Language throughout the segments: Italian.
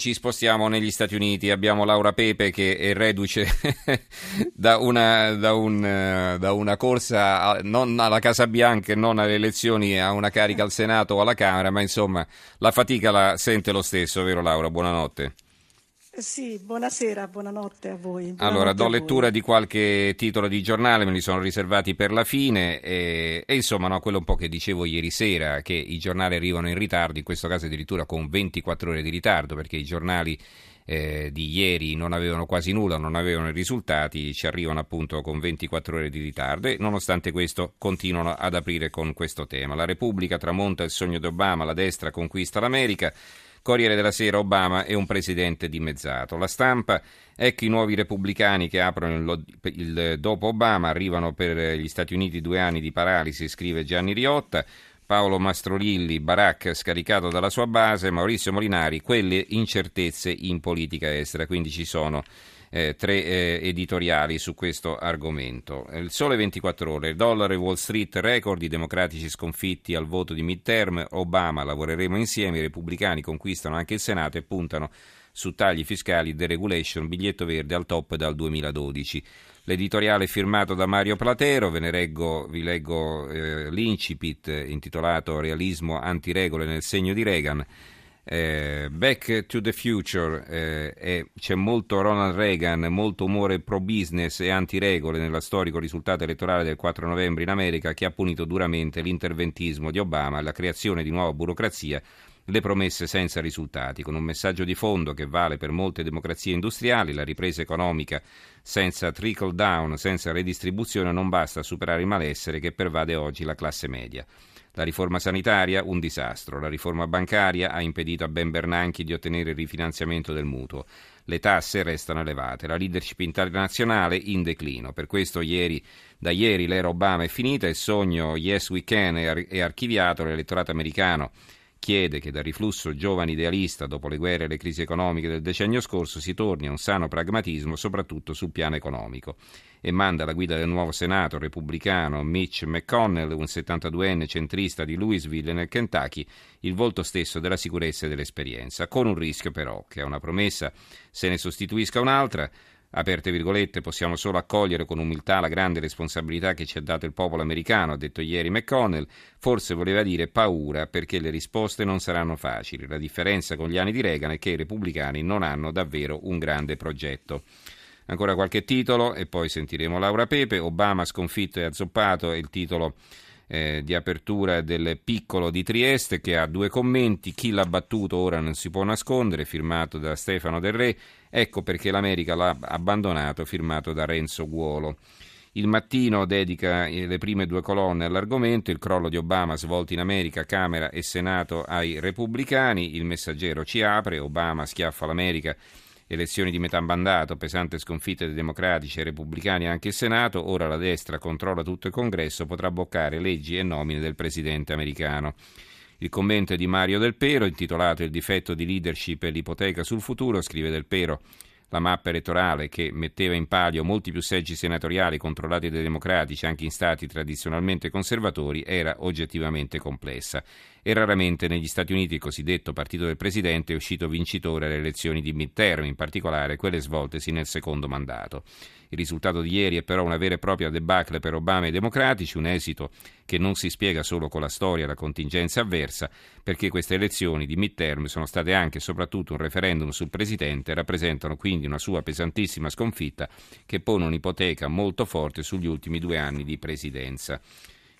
Ci spostiamo negli Stati Uniti, abbiamo Laura Pepe che è reduce da, una, da, un, da, una, corsa non alla Casa Bianca non alle elezioni a una carica al Senato o alla Camera, ma insomma la fatica la sente lo stesso, vero Laura? Buonanotte. Sì, buonasera, buonanotte a voi. Buonanotte allora, do lettura di qualche titolo di giornale, me li sono riservati per la fine e, e insomma, no, quello un po' che dicevo ieri sera, che i giornali arrivano in ritardo, in questo caso addirittura con 24 ore di ritardo, perché i giornali eh, di ieri non avevano quasi nulla, non avevano i risultati, ci arrivano appunto con 24 ore di ritardo e nonostante questo continuano ad aprire con questo tema. La Repubblica tramonta il sogno di Obama, la destra conquista l'America. Corriere della Sera, Obama è un presidente dimezzato. La stampa, ecco i nuovi repubblicani che aprono il, il dopo Obama, arrivano per gli Stati Uniti due anni di paralisi, scrive Gianni Riotta. Paolo Mastrolilli, Barack scaricato dalla sua base, Maurizio Molinari, quelle incertezze in politica estera, quindi ci sono eh, tre eh, editoriali su questo argomento. Il Sole 24 ore, dollaro e Wall Street record, i democratici sconfitti al voto di midterm, Obama, lavoreremo insieme, i repubblicani conquistano anche il Senato e puntano su tagli fiscali, deregulation, biglietto verde al top dal 2012. L'editoriale firmato da Mario Platero, ve ne reggo, vi leggo eh, l'incipit intitolato Realismo antiregole nel segno di Reagan. Eh, Back to the Future, eh, è, c'è molto Ronald Reagan, molto umore pro business e antiregole nella storico risultato elettorale del 4 novembre in America che ha punito duramente l'interventismo di Obama, la creazione di nuova burocrazia, le promesse senza risultati, con un messaggio di fondo che vale per molte democrazie industriali, la ripresa economica senza trickle down, senza redistribuzione non basta a superare il malessere che pervade oggi la classe media. La riforma sanitaria, un disastro. La riforma bancaria ha impedito a Ben Bernanke di ottenere il rifinanziamento del mutuo. Le tasse restano elevate. La leadership internazionale in declino. Per questo ieri, da ieri l'era Obama è finita, il sogno Yes We Can è, è archiviato, l'elettorato americano chiede che dal riflusso giovane idealista dopo le guerre e le crisi economiche del decennio scorso si torni a un sano pragmatismo soprattutto sul piano economico. E manda alla guida del nuovo Senato repubblicano Mitch McConnell, un 72enne centrista di Louisville nel Kentucky, il volto stesso della sicurezza e dell'esperienza, con un rischio però che a una promessa se ne sostituisca un'altra Aperte virgolette, possiamo solo accogliere con umiltà la grande responsabilità che ci ha dato il popolo americano, ha detto ieri McConnell, forse voleva dire paura perché le risposte non saranno facili. La differenza con gli anni di Reagan è che i repubblicani non hanno davvero un grande progetto. Ancora qualche titolo e poi sentiremo Laura Pepe, Obama sconfitto e azzoppato è il titolo eh, di apertura del piccolo di Trieste che ha due commenti, chi l'ha battuto ora non si può nascondere, firmato da Stefano Del Re, ecco perché l'America l'ha abbandonato, firmato da Renzo Guolo. Il mattino dedica eh, le prime due colonne all'argomento, il crollo di Obama svolto in America, Camera e Senato ai repubblicani, il messaggero ci apre, Obama schiaffa l'America elezioni di metà mandato, pesante sconfitta dei democratici e repubblicani anche il Senato, ora la destra controlla tutto il congresso, potrà boccare leggi e nomine del presidente americano. Il commento è di Mario Del Pero, intitolato Il difetto di leadership e l'ipoteca sul futuro, scrive Del Pero. La mappa elettorale che metteva in palio molti più seggi senatoriali controllati dai democratici anche in stati tradizionalmente conservatori era oggettivamente complessa e raramente negli Stati Uniti il cosiddetto partito del presidente è uscito vincitore alle elezioni di midterm, in particolare quelle svoltesi nel secondo mandato. Il risultato di ieri è però una vera e propria debacle per Obama e i democratici, un esito che non si spiega solo con la storia e la contingenza avversa, perché queste elezioni di midterm sono state anche e soprattutto un referendum sul presidente e rappresentano quindi una sua pesantissima sconfitta che pone un'ipoteca molto forte sugli ultimi due anni di presidenza.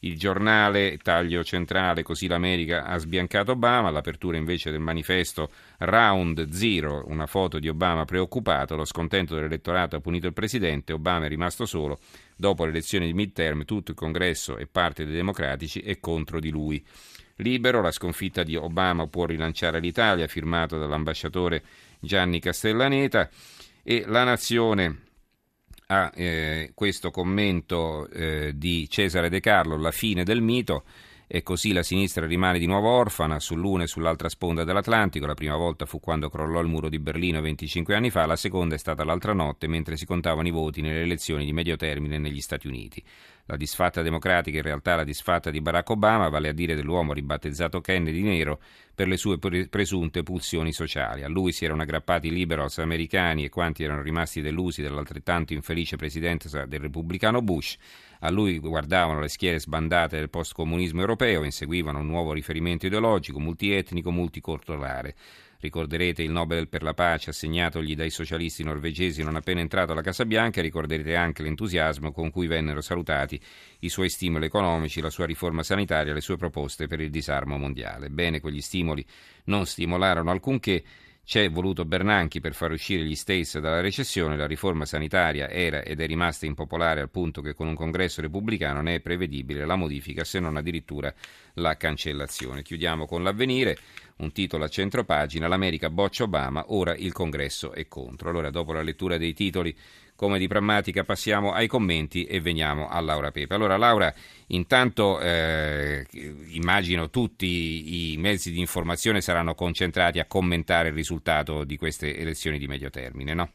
Il giornale, taglio centrale, così l'America ha sbiancato Obama, l'apertura invece del manifesto Round Zero, una foto di Obama preoccupato, lo scontento dell'elettorato ha punito il presidente, Obama è rimasto solo, dopo le elezioni di midterm tutto il congresso e parte dei democratici è contro di lui. Libero, la sconfitta di Obama può rilanciare l'Italia, firmato dall'ambasciatore Gianni Castellaneta e la nazione a eh, questo commento eh, di Cesare De Carlo, La fine del mito, e così la sinistra rimane di nuovo orfana sull'una e sull'altra sponda dell'Atlantico. La prima volta fu quando crollò il muro di Berlino 25 anni fa, la seconda è stata l'altra notte mentre si contavano i voti nelle elezioni di medio termine negli Stati Uniti. la disfatta democratica in realtà la disfatta di Barack Obama, vale a dire dell'uomo ribattezzato Kennedy nero per le sue presunte pulsioni sociali. A lui si erano aggrappati i liberals americani e quanti erano rimasti delusi dall'altrettanto infelice presidenza del repubblicano Bush. A lui guardavano le schiere sbandate del postcomunismo europeo e inseguivano un nuovo riferimento ideologico, multietnico, multiculturale. Ricorderete il Nobel per la pace assegnatogli dai socialisti norvegesi non appena entrato alla Casa Bianca e ricorderete anche l'entusiasmo con cui vennero salutati i suoi stimoli economici, la sua riforma sanitaria, le sue proposte per il disarmo mondiale. Bene, quegli stimoli non stimolarono alcunché. C'è voluto Bernanchi per far uscire gli States dalla recessione, la riforma sanitaria era ed è rimasta impopolare al punto che con un congresso repubblicano ne è prevedibile la modifica se non addirittura la cancellazione. Chiudiamo con l'avvenire un titolo a centropagina, l'America boccia Obama, ora il congresso è contro. Allora, dopo la lettura dei titoli, come di prammatica, passiamo ai commenti e veniamo a Laura Pepe. Allora, Laura, intanto eh, immagino tutti i mezzi di informazione saranno concentrati a commentare il risultato di queste elezioni di medio termine, no?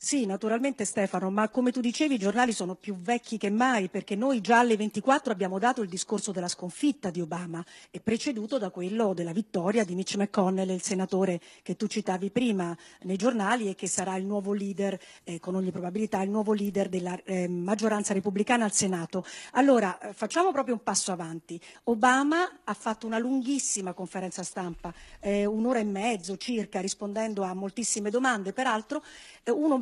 Sì, naturalmente Stefano, ma come tu dicevi i giornali sono più vecchi che mai perché noi già alle 24 abbiamo dato il discorso della sconfitta di Obama e preceduto da quello della vittoria di Mitch McConnell, il senatore che tu citavi prima nei giornali e che sarà il nuovo leader, eh, con ogni probabilità, il nuovo leader della eh, maggioranza repubblicana al Senato. Allora, eh, facciamo proprio un passo avanti. Obama ha fatto una lunghissima conferenza stampa, eh, un'ora e mezzo circa, rispondendo a moltissime domande, peraltro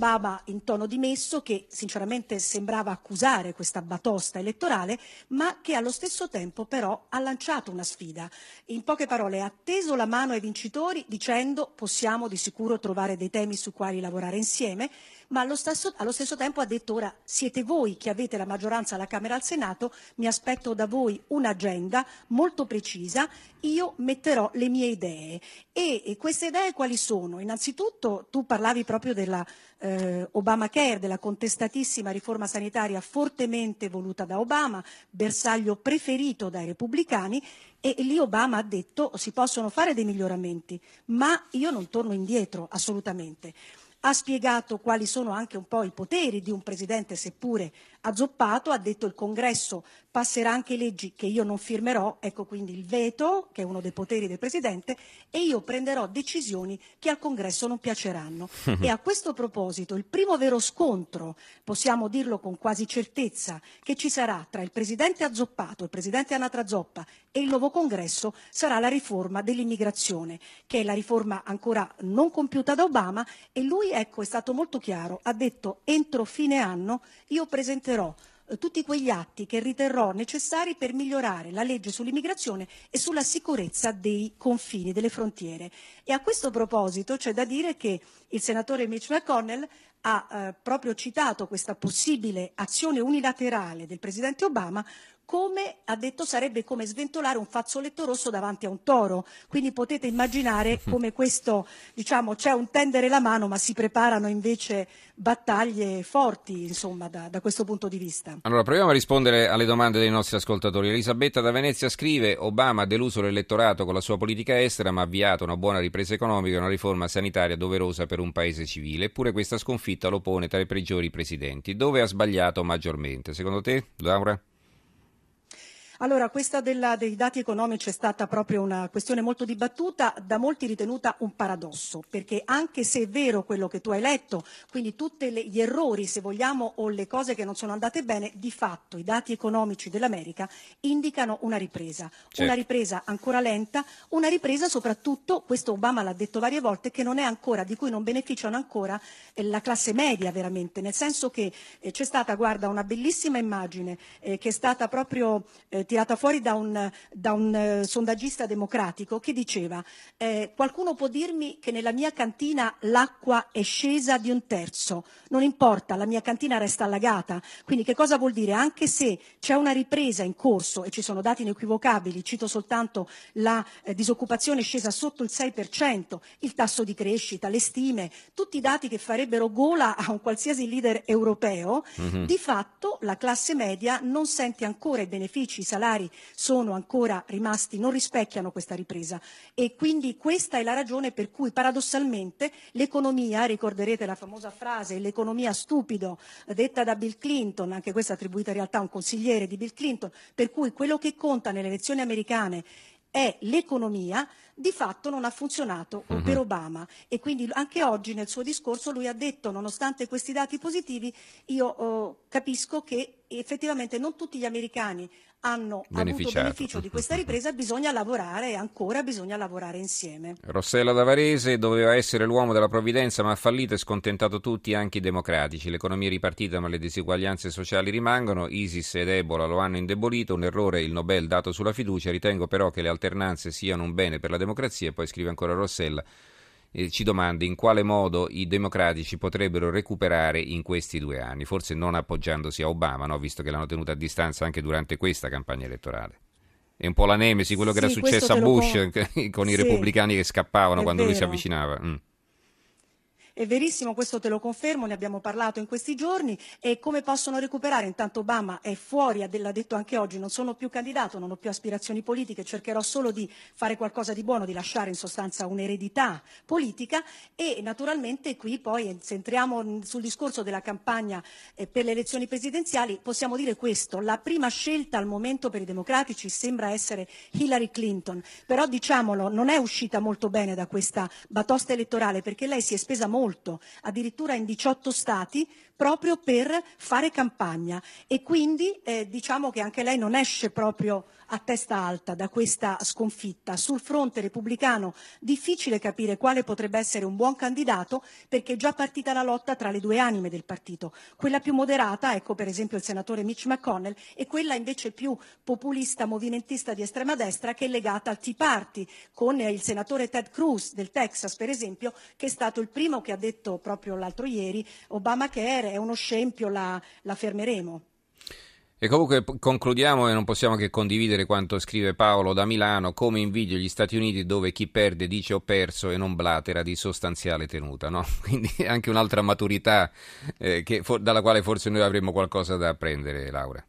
Obama in tono dimesso che sinceramente sembrava accusare questa batosta elettorale, ma che allo stesso tempo però ha lanciato una sfida. In poche parole ha teso la mano ai vincitori dicendo possiamo di sicuro trovare dei temi su quali lavorare insieme, ma allo stesso, allo stesso, tempo ha detto ora siete voi che avete la maggioranza alla Camera e al Senato, mi aspetto da voi un'agenda molto precisa, io metterò le mie idee. E queste idee quali sono? Innanzitutto tu parlavi proprio della eh, Obamacare, della contestatissima riforma sanitaria fortemente voluta da Obama, bersaglio preferito dai repubblicani, e lì Obama ha detto si possono fare dei miglioramenti, ma io non torno indietro assolutamente ha spiegato quali sono anche un po' i poteri di un presidente, seppure azzoppato, ha detto il congresso passerà anche leggi che io non firmerò, ecco quindi il veto, che è uno dei poteri del Presidente, e io prenderò decisioni che al Congresso non piaceranno. e a questo proposito il primo vero scontro, possiamo dirlo con quasi certezza, che ci sarà tra il Presidente azzoppato, il Presidente Anatra Zoppa e il nuovo Congresso sarà la riforma dell'immigrazione, che è la riforma ancora non compiuta da Obama e lui ecco, è stato molto chiaro, ha detto entro fine anno io presenterò eh, tutti quegli atti che riterrò necessari per migliorare la legge sull'immigrazione e sulla sicurezza dei confini, delle frontiere. E a questo proposito c'è da dire che il senatore Mitch McConnell ha eh, proprio citato questa possibile azione unilaterale del Presidente Obama come ha detto sarebbe come sventolare un fazzoletto rosso davanti a un toro. Quindi potete immaginare come questo, diciamo, c'è un tendere la mano, ma si preparano invece battaglie forti, insomma, da, da, questo punto di vista. Allora, proviamo a rispondere alle domande dei nostri ascoltatori. Elisabetta da Venezia scrive: Obama ha deluso l'elettorato con la sua politica estera, ma ha avviato una buona ripresa economica e una riforma sanitaria doverosa per un paese civile. Eppure questa sconfitta lo pone tra i peggiori presidenti. Dove ha sbagliato maggiormente? Secondo te, Laura? Allora, questa della, dei dati economici è stata proprio una questione molto dibattuta, da molti ritenuta un paradosso, perché anche se è vero quello che tu hai letto, quindi tutti gli errori, se vogliamo, o le cose che non sono andate bene, di fatto i dati economici dell'America indicano una ripresa, certo. una ripresa ancora lenta, una ripresa soprattutto, questo Obama l'ha detto varie volte, che non è ancora, di cui non beneficiano ancora eh, la classe media veramente, nel senso che eh, c'è stata, guarda, una bellissima immagine eh, che è stata proprio eh, tirata fuori da un, da un eh, sondaggista democratico che diceva eh, qualcuno può dirmi che nella mia cantina l'acqua è scesa di un terzo, non importa, la mia cantina resta allagata. Quindi che cosa vuol dire? Anche se c'è una ripresa in corso e ci sono dati inequivocabili, cito soltanto la eh, disoccupazione scesa sotto il 6%, il tasso di crescita, le stime, tutti i dati che farebbero gola a un qualsiasi leader europeo, mm-hmm. di fatto la classe media non sente ancora i benefici, salari sono ancora rimasti, non rispecchiano questa ripresa e quindi questa è la ragione per cui paradossalmente l'economia, ricorderete la famosa frase, l'economia stupido, detta da Bill Clinton, anche questa attribuita in realtà a un consigliere di Bill Clinton, per cui quello che conta nelle elezioni americane è l'economia, di fatto non ha funzionato uh-huh. per Obama e quindi anche oggi nel suo discorso lui ha detto nonostante questi dati positivi io oh, capisco che effettivamente non tutti gli americani hanno avuto beneficio di questa ripresa, bisogna lavorare ancora, bisogna lavorare insieme. Rossella Davarese doveva essere l'uomo della provvidenza, ma ha fallito e scontentato tutti, anche i democratici. L'economia è ripartita, ma le disuguaglianze sociali rimangono. ISIS ed Ebola lo hanno indebolito, un errore il Nobel dato sulla fiducia. Ritengo però che le alternanze siano un bene per la democrazia. E poi scrive ancora Rossella eh, ci domanda in quale modo i democratici potrebbero recuperare in questi due anni, forse non appoggiandosi a Obama, no? visto che l'hanno tenuta a distanza anche durante questa campagna elettorale. È un po' la nemesi, quello che sì, era successo a Bush con, con i sì, repubblicani che scappavano quando vero. lui si avvicinava. Mm. È verissimo, questo te lo confermo, ne abbiamo parlato in questi giorni. E come possono recuperare? Intanto Obama è fuori, l'ha detto anche oggi, non sono più candidato, non ho più aspirazioni politiche, cercherò solo di fare qualcosa di buono, di lasciare in sostanza un'eredità politica. E naturalmente qui poi se entriamo sul discorso della campagna eh, per le elezioni presidenziali. Possiamo dire questo, la prima scelta al momento per i democratici sembra essere Hillary Clinton, però diciamolo non è uscita molto bene da questa batosta elettorale perché lei si è spesa molto molto, addirittura in 18 stati, proprio per fare campagna e quindi eh, diciamo che anche lei non esce proprio a testa alta da questa sconfitta. Sul fronte repubblicano difficile capire quale potrebbe essere un buon candidato perché è già partita la lotta tra le due anime del partito. Quella più moderata, ecco per esempio il senatore Mitch McConnell, e quella invece più populista, movimentista di estrema destra che è legata al Tea Party, con il senatore Ted Cruz del Texas per esempio, che è stato il primo che ha detto proprio l'altro ieri Obamacare è uno scempio, la, la fermeremo. E comunque concludiamo e non possiamo che condividere quanto scrive Paolo da Milano, come invidio gli Stati Uniti dove chi perde dice ho perso e non blatera di sostanziale tenuta, no? Quindi anche un'altra maturità eh, che, for- dalla quale forse noi avremmo qualcosa da apprendere, Laura.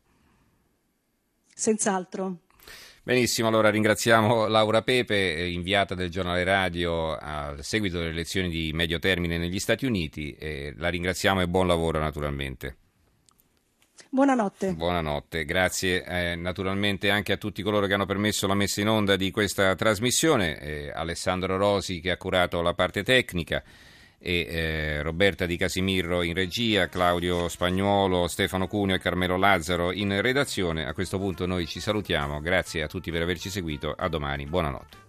Senz'altro. Benissimo, allora ringraziamo Laura Pepe, eh, inviata del giornale radio a seguito delle elezioni di medio termine negli Stati Uniti. Eh, la ringraziamo e buon lavoro naturalmente. Buonanotte. Buonanotte, grazie eh, naturalmente anche a tutti coloro che hanno permesso la messa in onda di questa trasmissione, eh, Alessandro Rosi che ha curato la parte tecnica e eh, Roberta Di Casimirro in regia, Claudio Spagnuolo, Stefano Cuneo e Carmelo Lazzaro in redazione. A questo punto noi ci salutiamo, grazie a tutti per averci seguito, a domani, buonanotte.